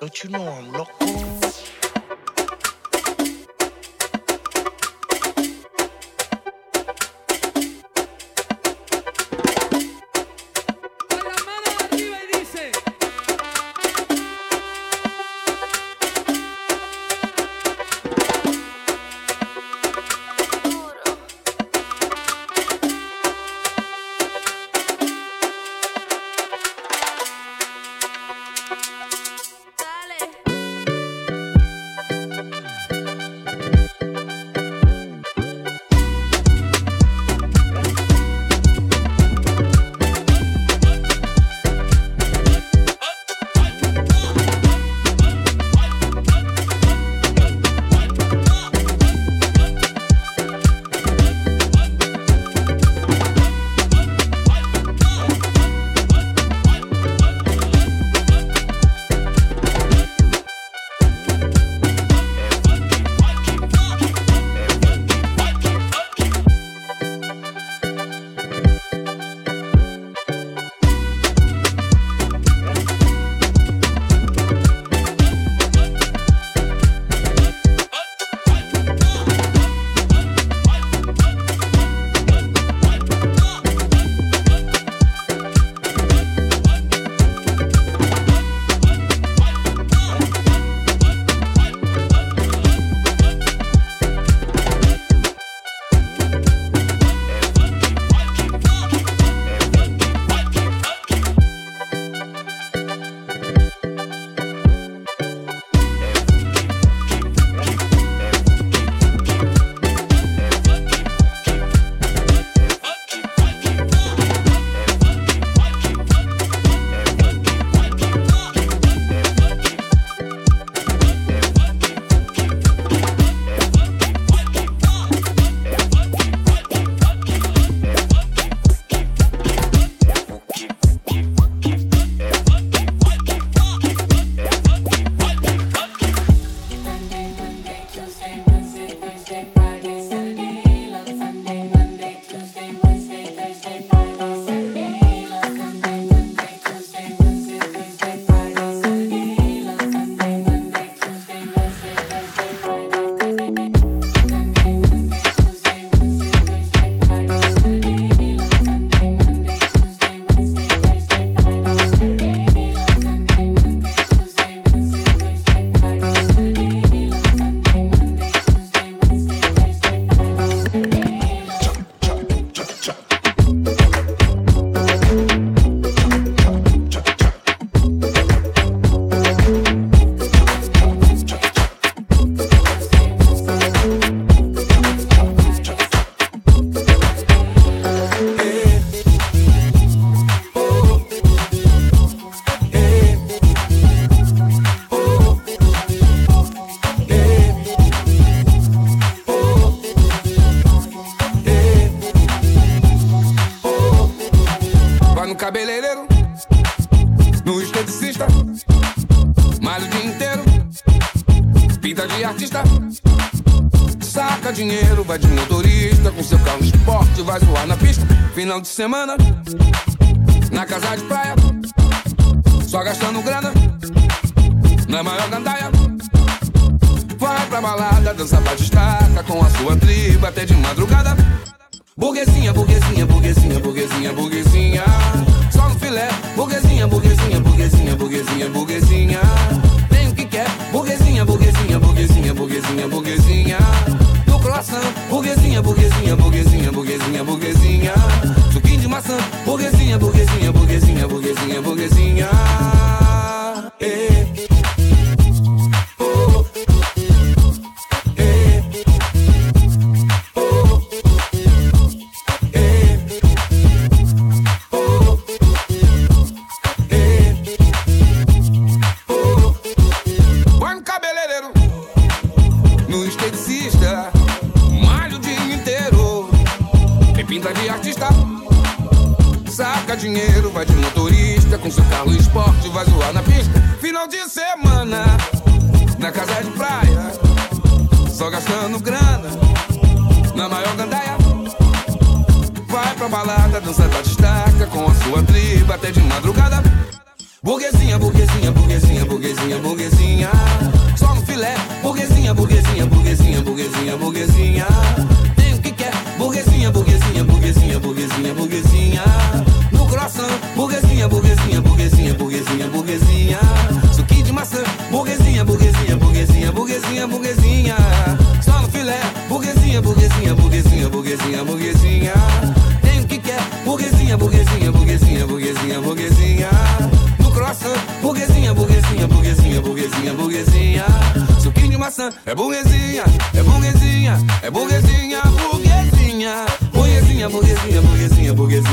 Don't you know I'm loco? Semana Na casa de praia Só gastando grana Na maior gandaia Vai pra balada, dança pra destaca Com a sua tribo até de madrugada Burguesinha, burguesinha, burguesinha, burguesinha, burguesinha Só no filé Burguesinha, burguesinha, burguesinha, burguesinha, burguesinha Tem o que quer Burguesinha, burguesinha, burguesinha, burguesinha, burguesinha Do Burguesinha, burguesinha, burguesinha, burguesinha, burguesinha maçã. Burguesinha, burguesinha, burguesinha, burguesinha, burguesinha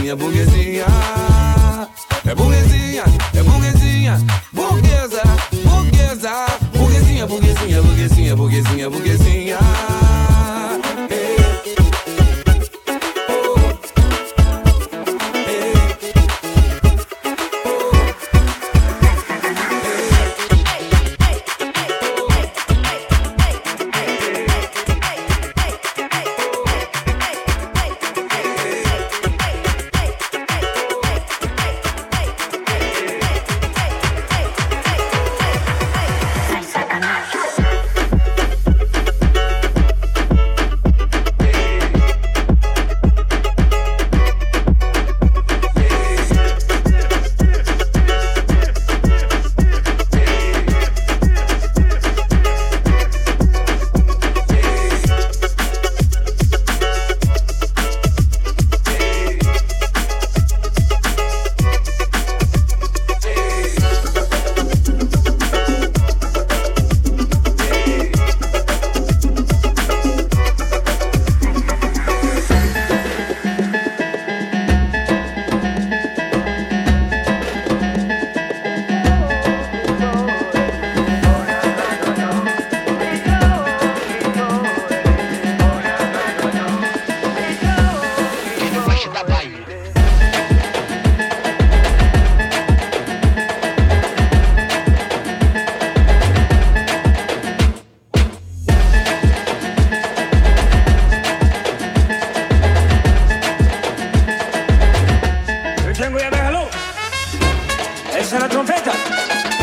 ya bu gezi Thank you.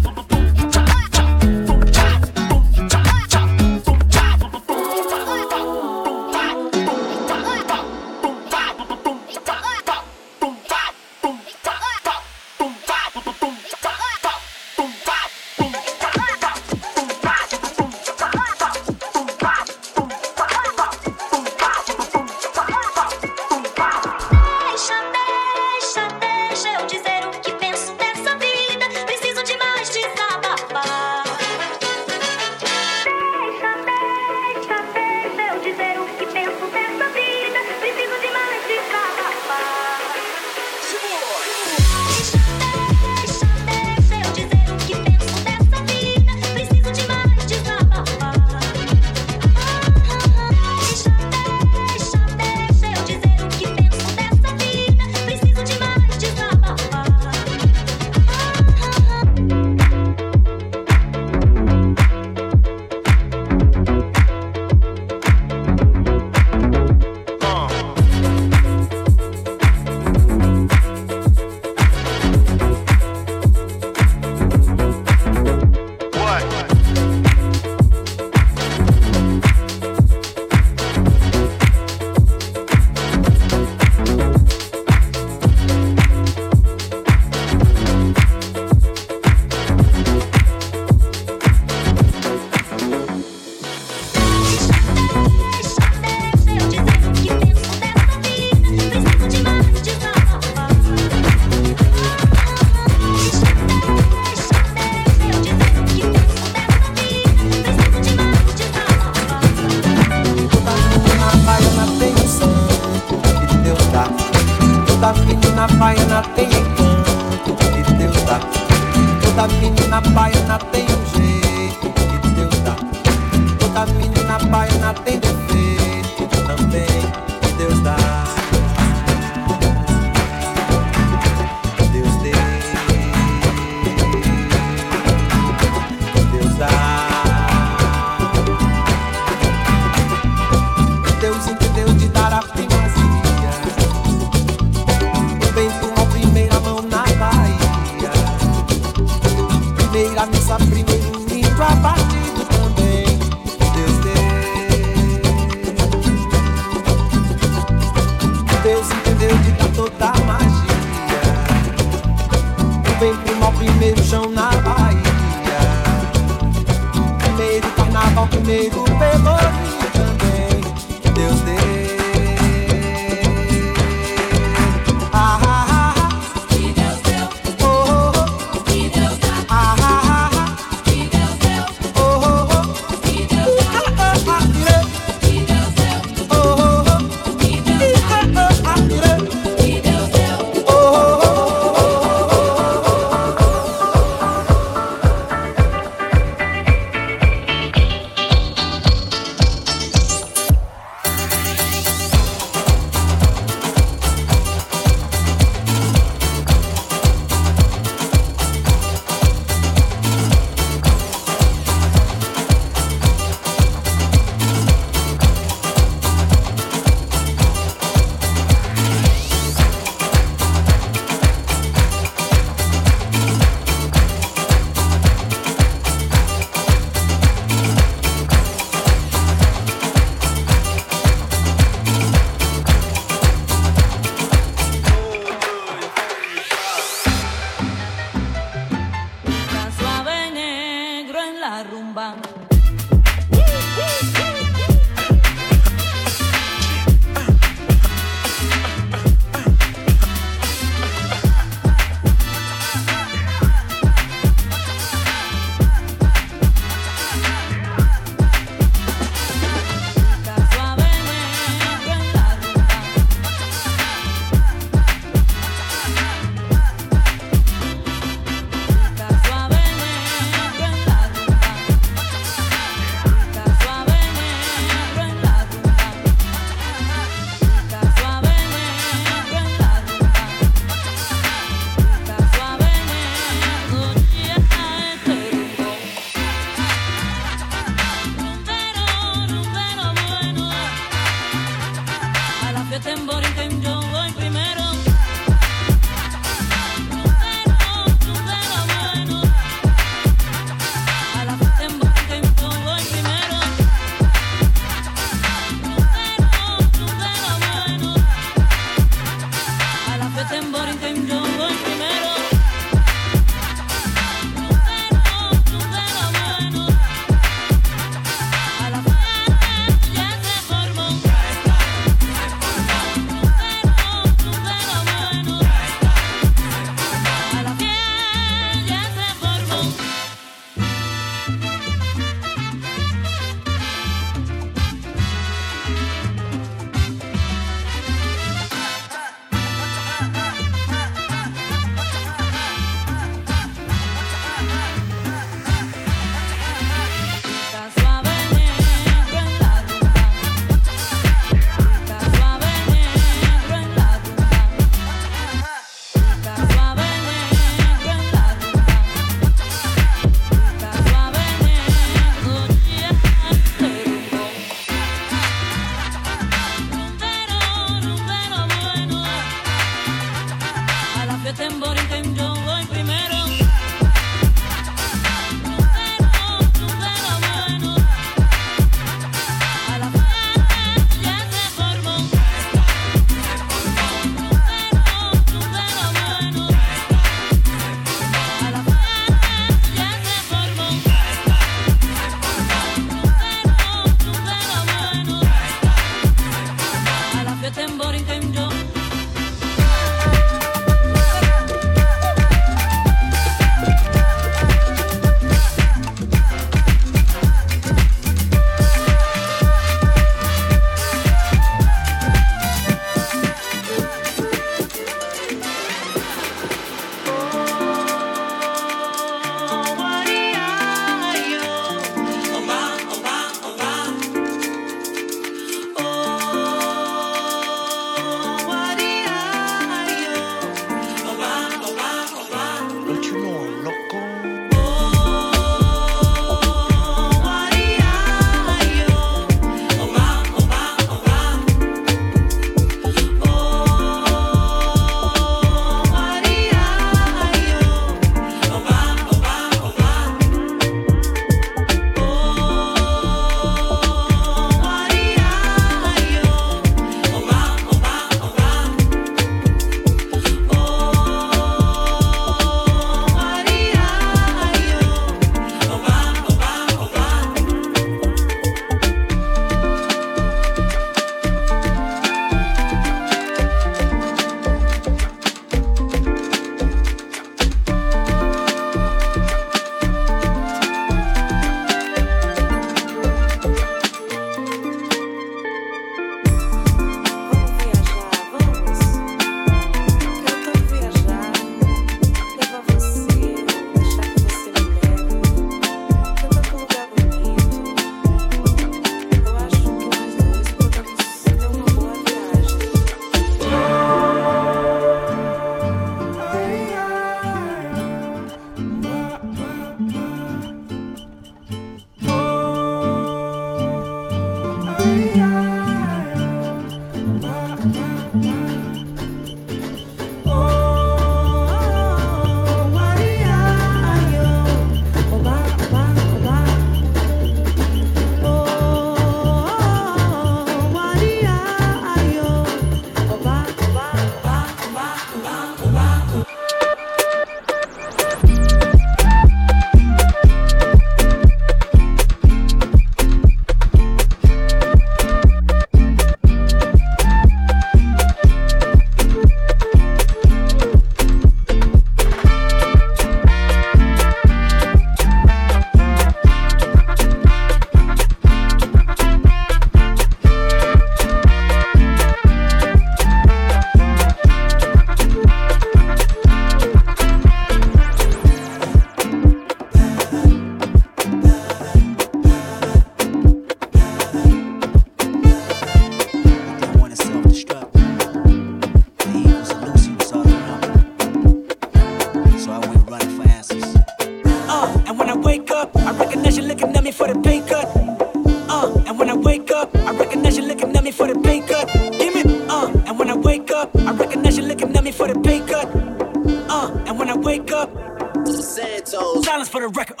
A record.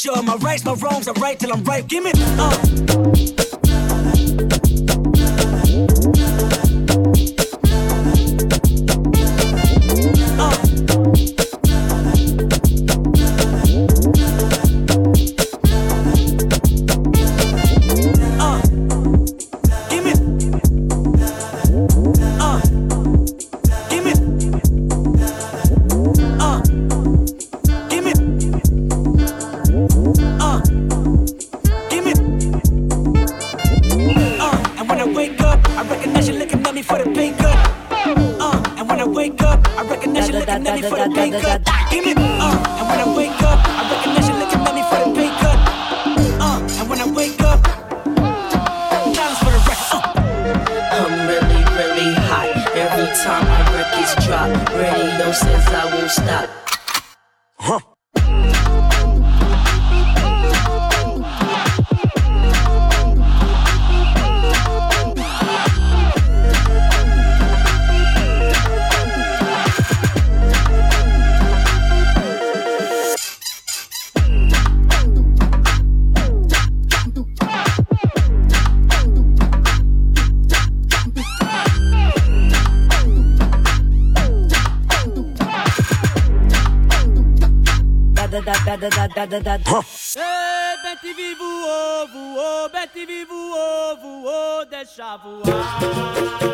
sure my rights, my wrongs, I'm right till I'm right. Give me. Uh. da da da da da da. Ei, Bete vivo ovo, oh, Bete vivo ovo, oh, deixa voar.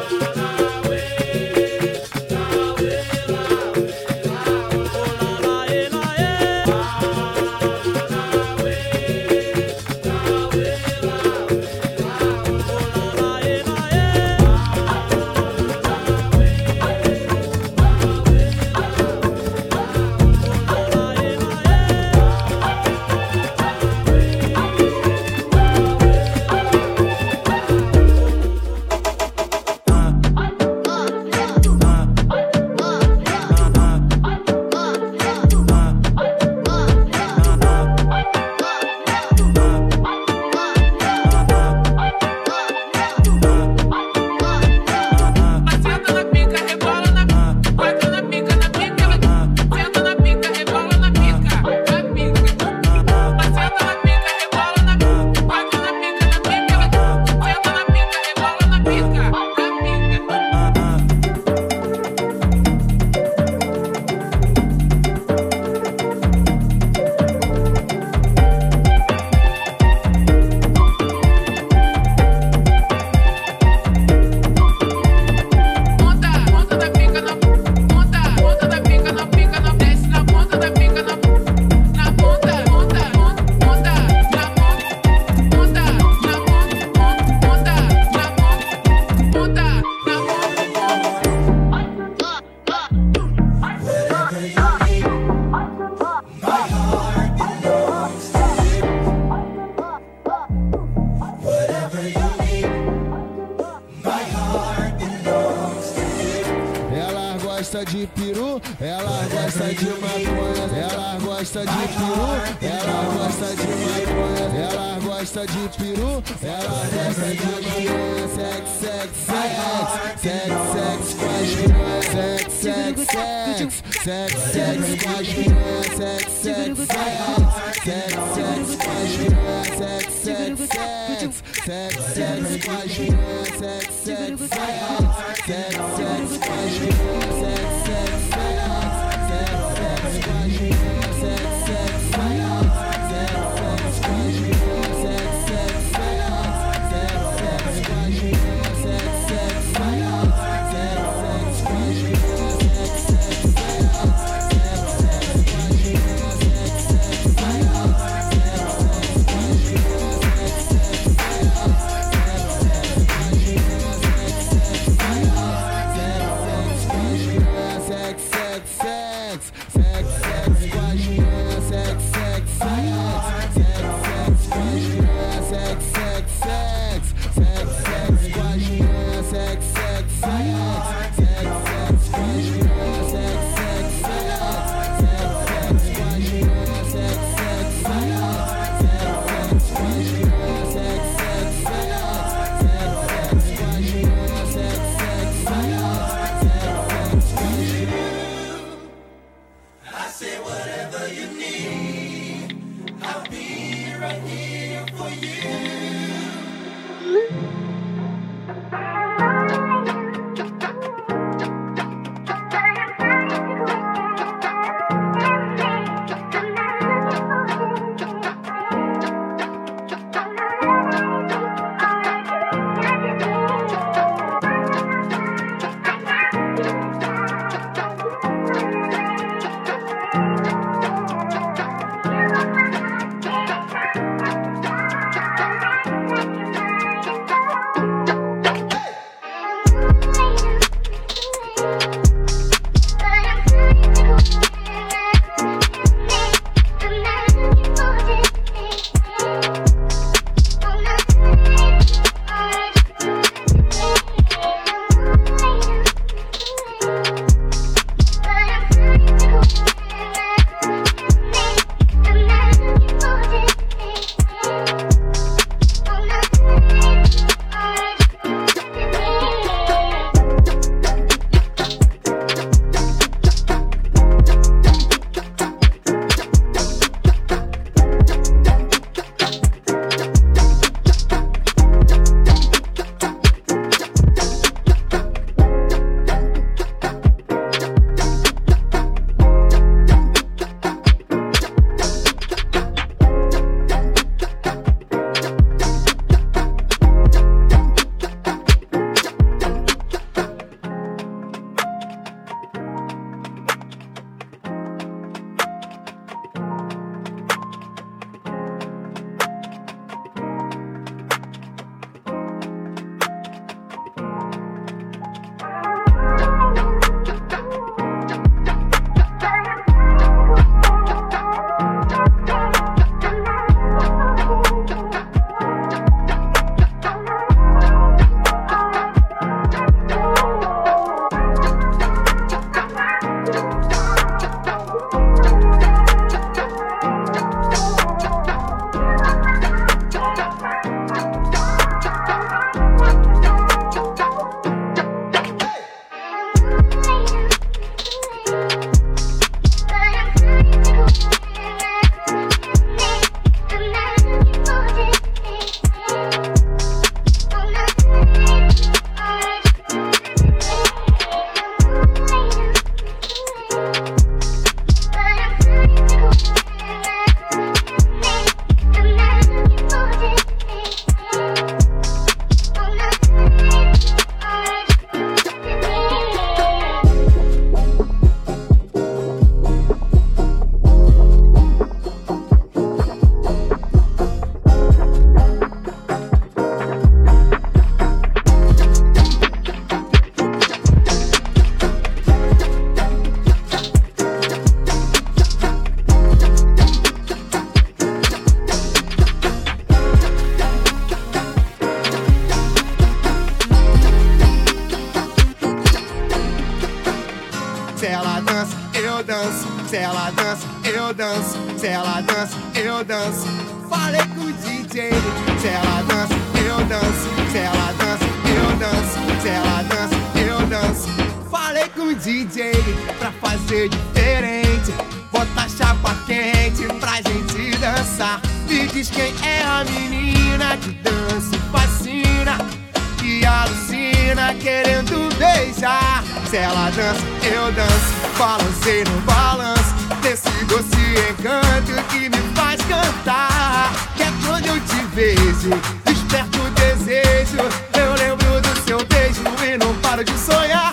Se ela dança, eu danço, balancei no balanço Desse doce encanto que me faz cantar. Que é quando eu te vejo, desperto o desejo. Eu lembro do seu beijo e não paro de sonhar.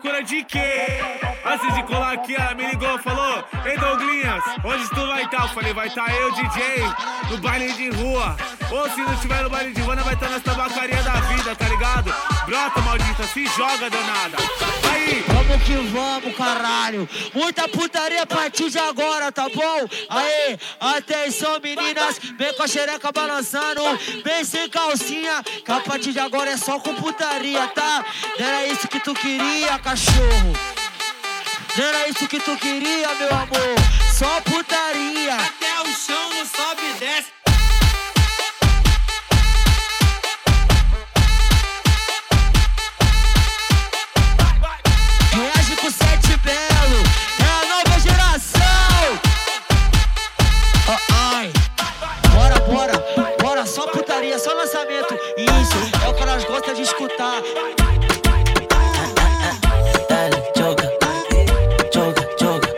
Procura de quê? Antes de colar aqui, ela me ligou, falou: Ei, Douglinhas, onde tu vai estar? Eu falei: Vai estar eu, DJ, no baile de rua. Ou se não tiver no baile de rua, nós vai estar nas tabacarias da vida, tá ligado? Brota, maldita, se joga, danada. Aí, Vamos que vamos, caralho. Muita putaria a partir de agora, tá bom? Aê, atenção, meninas. Vem com a xereca balançando. Vem sem calcinha, que a partir de agora é só com putaria, tá? Não era isso que tu queria, cachorro. Não era isso que tu queria, meu amor. Só putaria. Até o chão não sobe e desce. Escutar. Joga, joga, joga.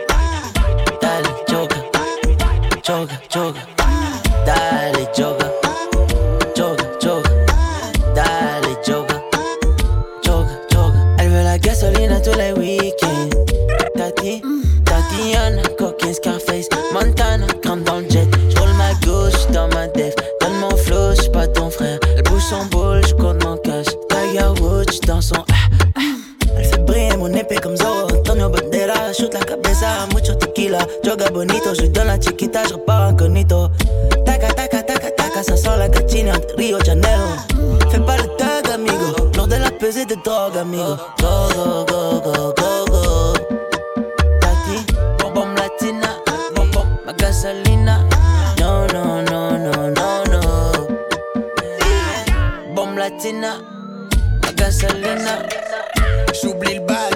Joga, Shoot la cabeza, mucho tequila. Joga bonito, je donne la chiquita Je repars incognito Taca, taca, taca, taca Ça sent la cachina de Rio Janeiro. Fais pas le tag, amigo. Lors de la pesée de drogue, amigo. Go, go, go, go, go, go. Tati, bom, bom, latina. Bom, bom, ma gasolina. No, no, no, no, no, no. Bom, latina. Ma gasolina. J'oublie le bat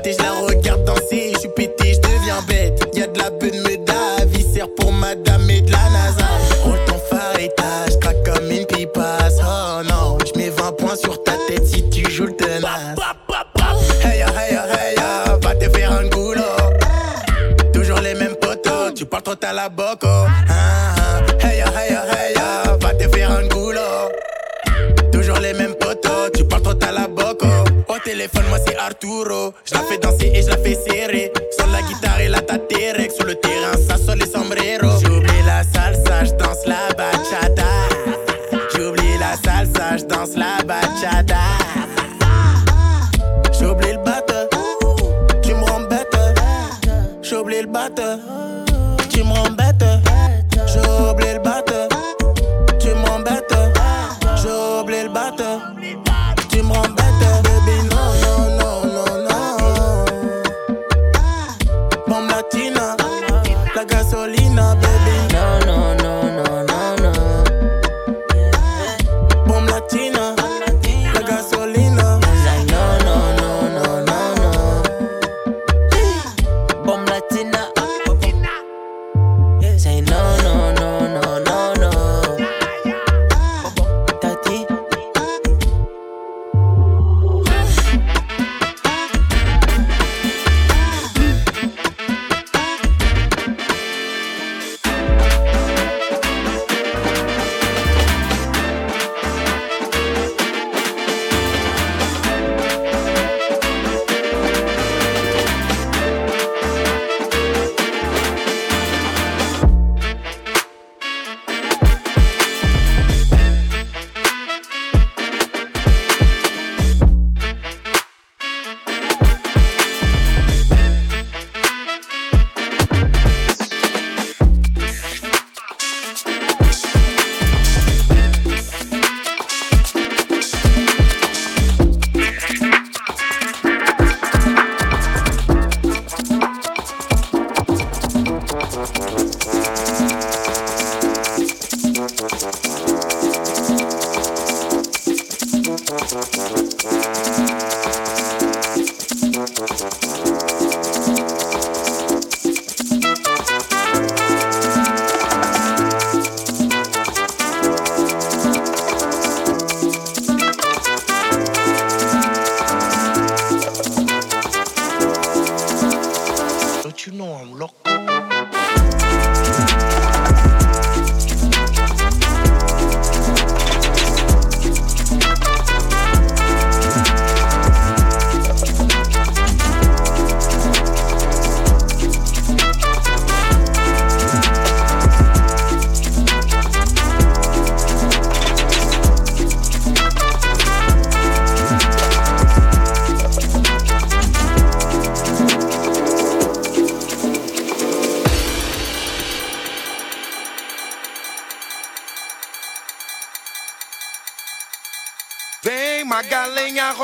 danser. Je suis pété, je deviens bête. Y'a de la bonne me viscère pour madame et de la NASA. Roule ton phare et je comme une pipasse. Oh non, je mets 20 points sur ta tête si tu joues le tenace. Hey ya, hey ya, hey ya, va te faire un goulot. Toujours les mêmes potos, tu parles trop à la boco.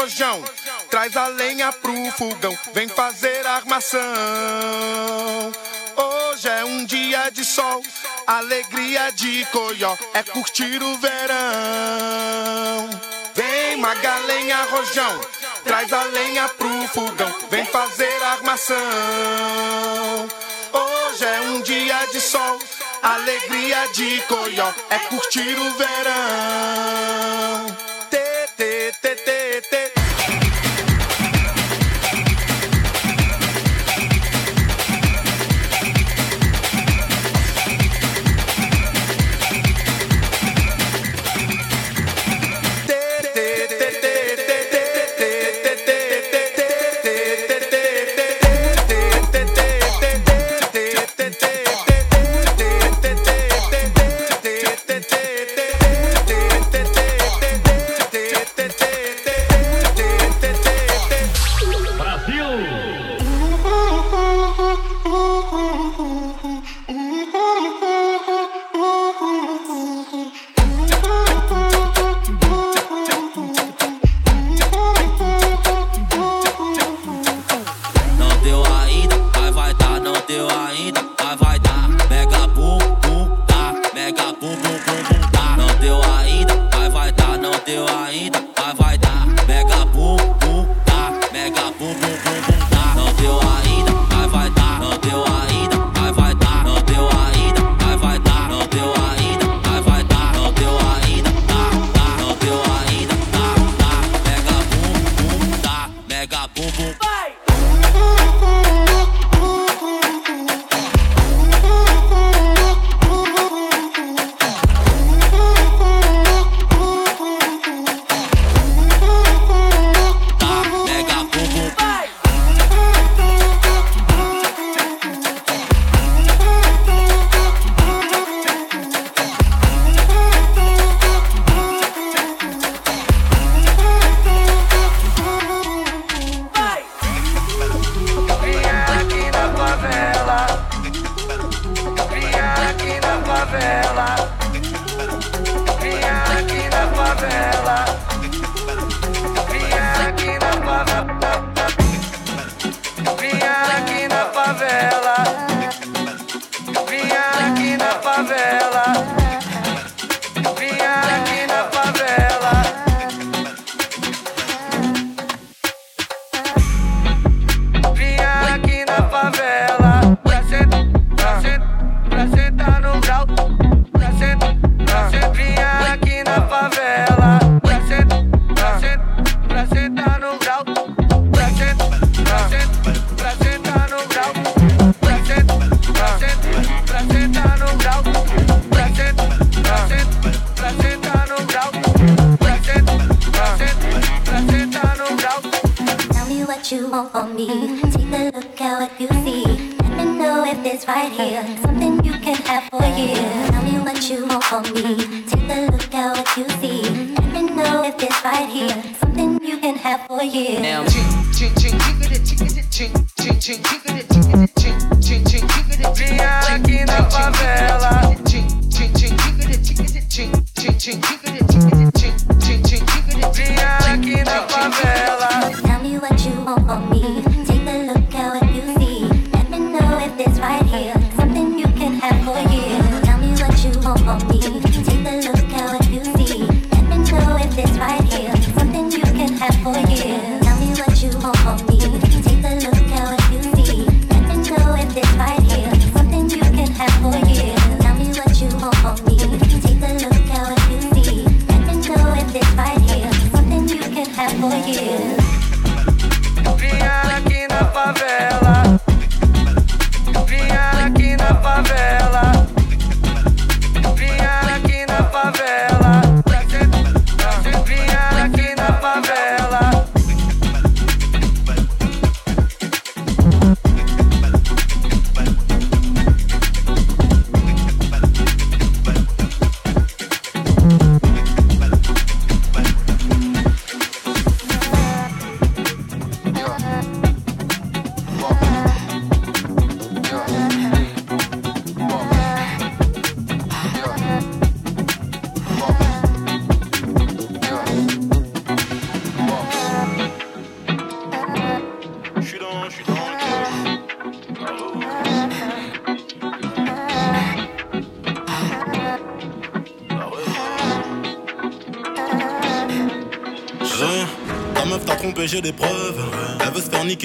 rojão. Traz a lenha pro fogão, vem fazer armação. Hoje é um dia de sol, alegria de coió, é curtir o verão. Vem magalenha rojão, traz a lenha pro fogão, vem fazer armação. Hoje é um dia de sol, alegria de coió, é curtir o verão.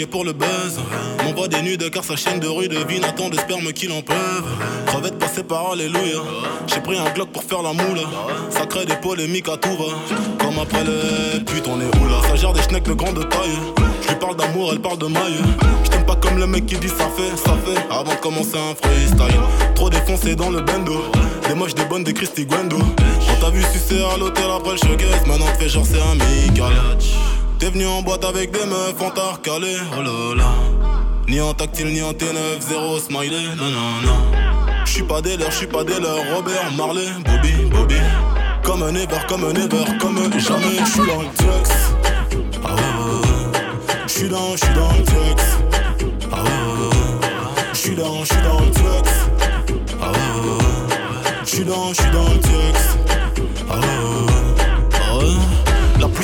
Pour le buzz. M'envoie des nudes car sa chaîne de rue devine attend de sperme qu'il en peuvent. Crevette passée par Alléluia. J'ai pris un Glock pour faire la moule. Ça crée des polémiques à tout va. Comme après les putes, on est où là? Ça gère des schnecks de grande taille. Je lui parle d'amour, elle parle de maille. Je t'aime pas comme le mec qui dit ça fait, ça fait. Avant de commencer un freestyle. Trop défoncé dans le bendo. Des moches, des bonnes, des Christy Gwendo. On t'a vu sucer à l'hôtel après le showcase. Maintenant fais genre c'est amical. T'es venu en boîte avec des meufs, on t'a recalé. Oh là là. Ni en tactile, ni en T9, zéro smiley. Non, non, non. J'suis pas des leurs, j'suis pas des. Robert, Marley, Bobby, Bobby. Comme un ever, comme un ever, comme jamais. J'suis dans le tux. Ah ouais. J'suis dans, j'suis dans le tux. Ah ouais. J'suis dans, j'suis dans le tux. Ah ouais. J'suis dans, j'suis dans le tux. Ah ouais.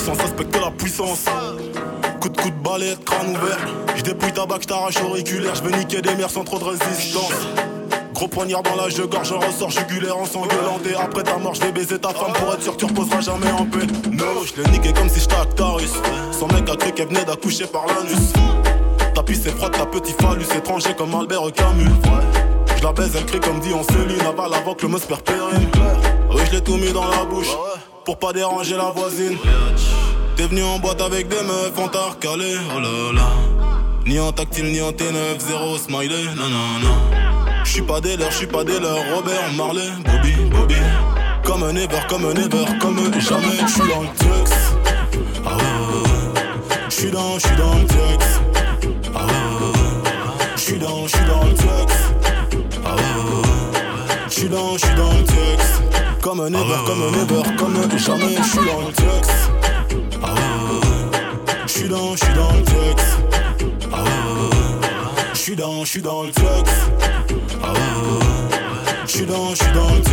Ah puissance respecte la puissance. Coup de coup de balai, crâne ouvert. J'dépouille ta bague, j't'arrache auriculaire. J'veux niquer des mères sans trop de résistance. Gros poignard dans la je gorge, je ressors jugulaire en s'engueulant. Et après ta mort, j'vais baiser ta femme pour être sûr que tu reposeras jamais en paix. No, j'l'ai niqué comme si j'étais Actarus. Son mec a cru qu'elle venait d'accoucher par l'anus. Ta pisse est froide, ta petit phallus étranger comme Albert Camus. Je la baise, elle crie comme dit on Céline, avale avant que le mot se périme. Oui, je l'ai tout mis dans la bouche pour pas déranger la voisine. T'es venu en boîte avec des meufs, on t'a recalé, oh. Ni en tactile, ni en T9, zéro smiley, non, non, non. J'suis pas des leurs, j'suis pas des leurs. Robert, Marley, Bobby, Bobby. Comme un ever, comme un ever, comme jamais. J'suis dans le tux. Ah ouais. J'suis dans, j'suis dans le tux. Ah ouais. J'suis dans, j'suis dans le tux. Ah ouais. J'suis dans, j'suis dans le tux. Comme un ever, comme un ever, comme jamais. J'suis dans le tux. Ah ouais. J'suis dans, j'suis dans le tux. Ah ouais. J'suis dans, j'suis dans le tux. Ah ouais, ouais, ouais. J'suis dans, dans le tux.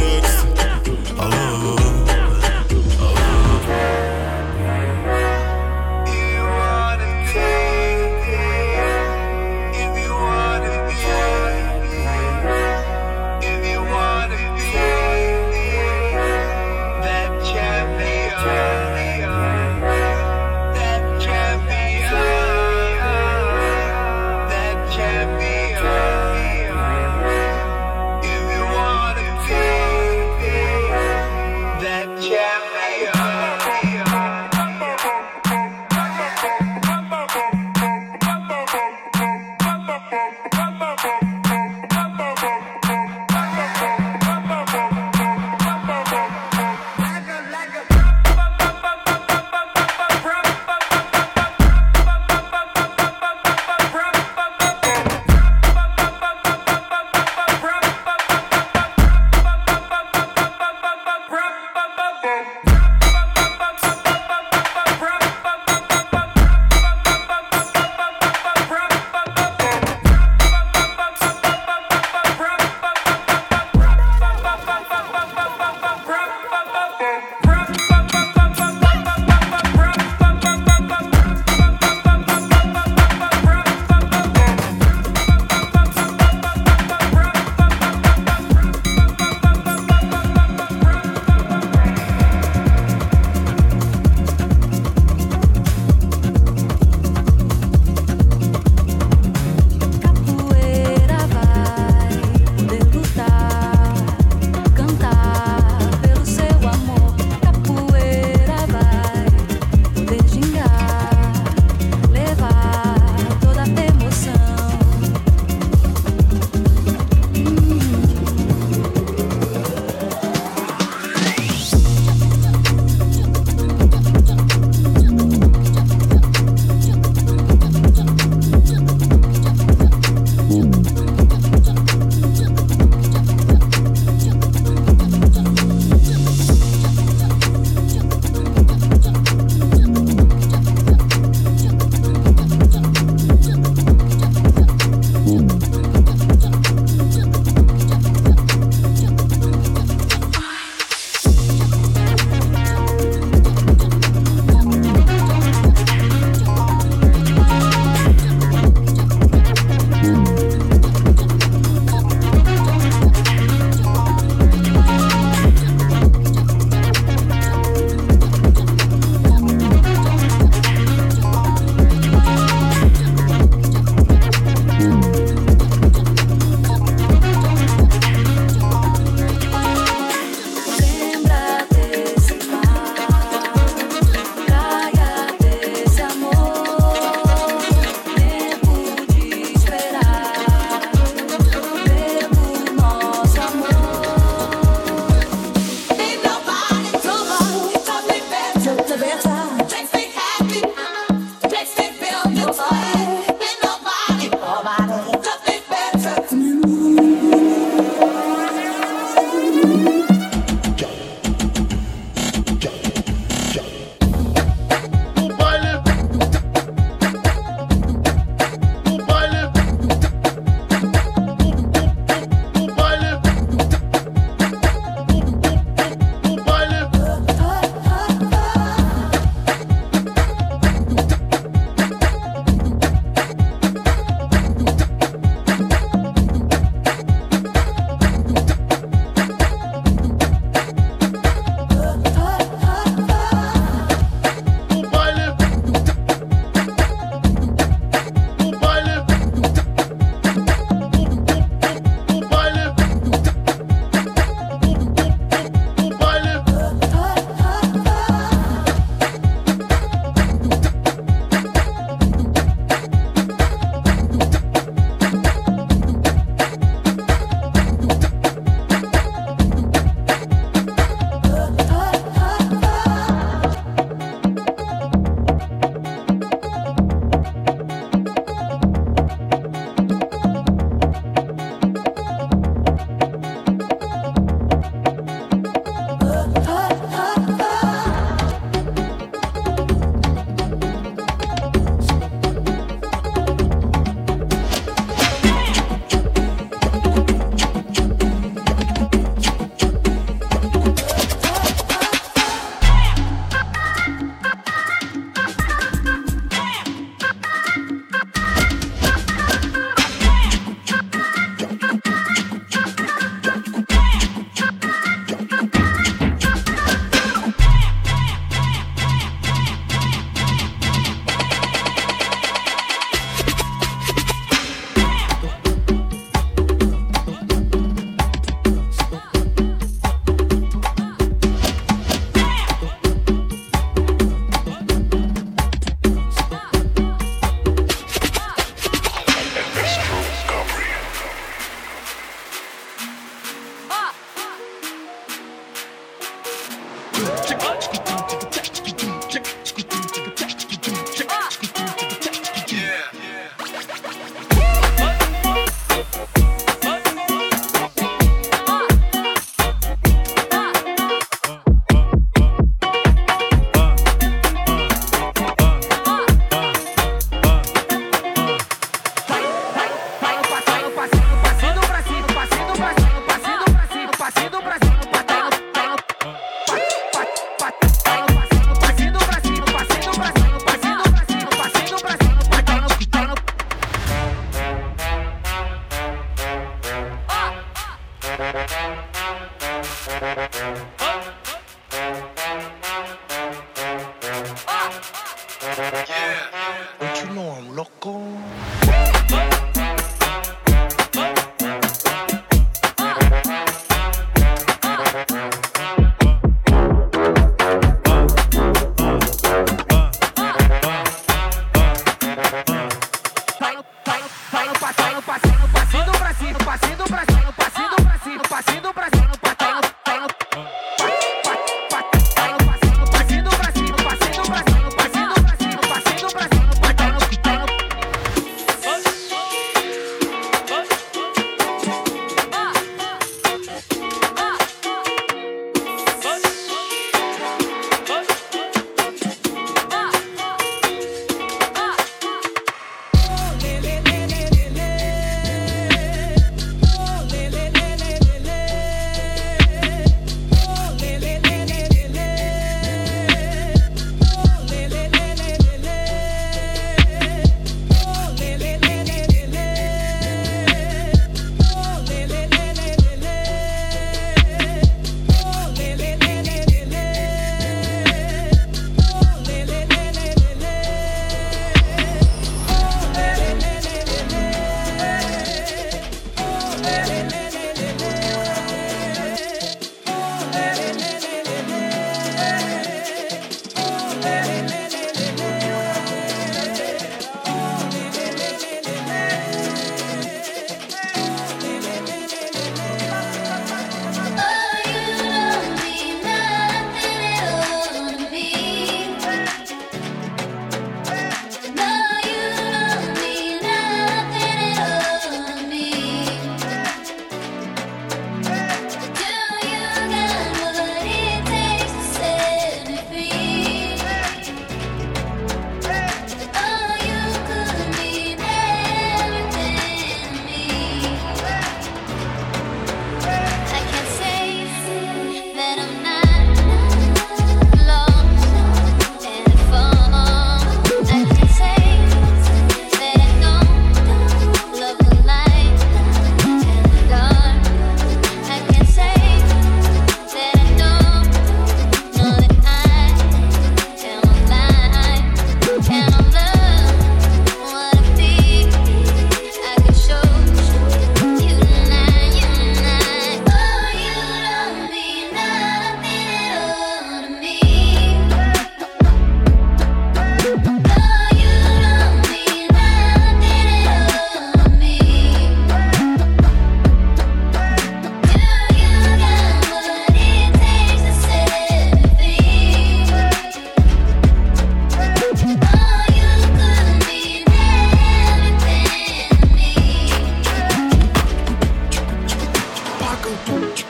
Thank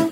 you.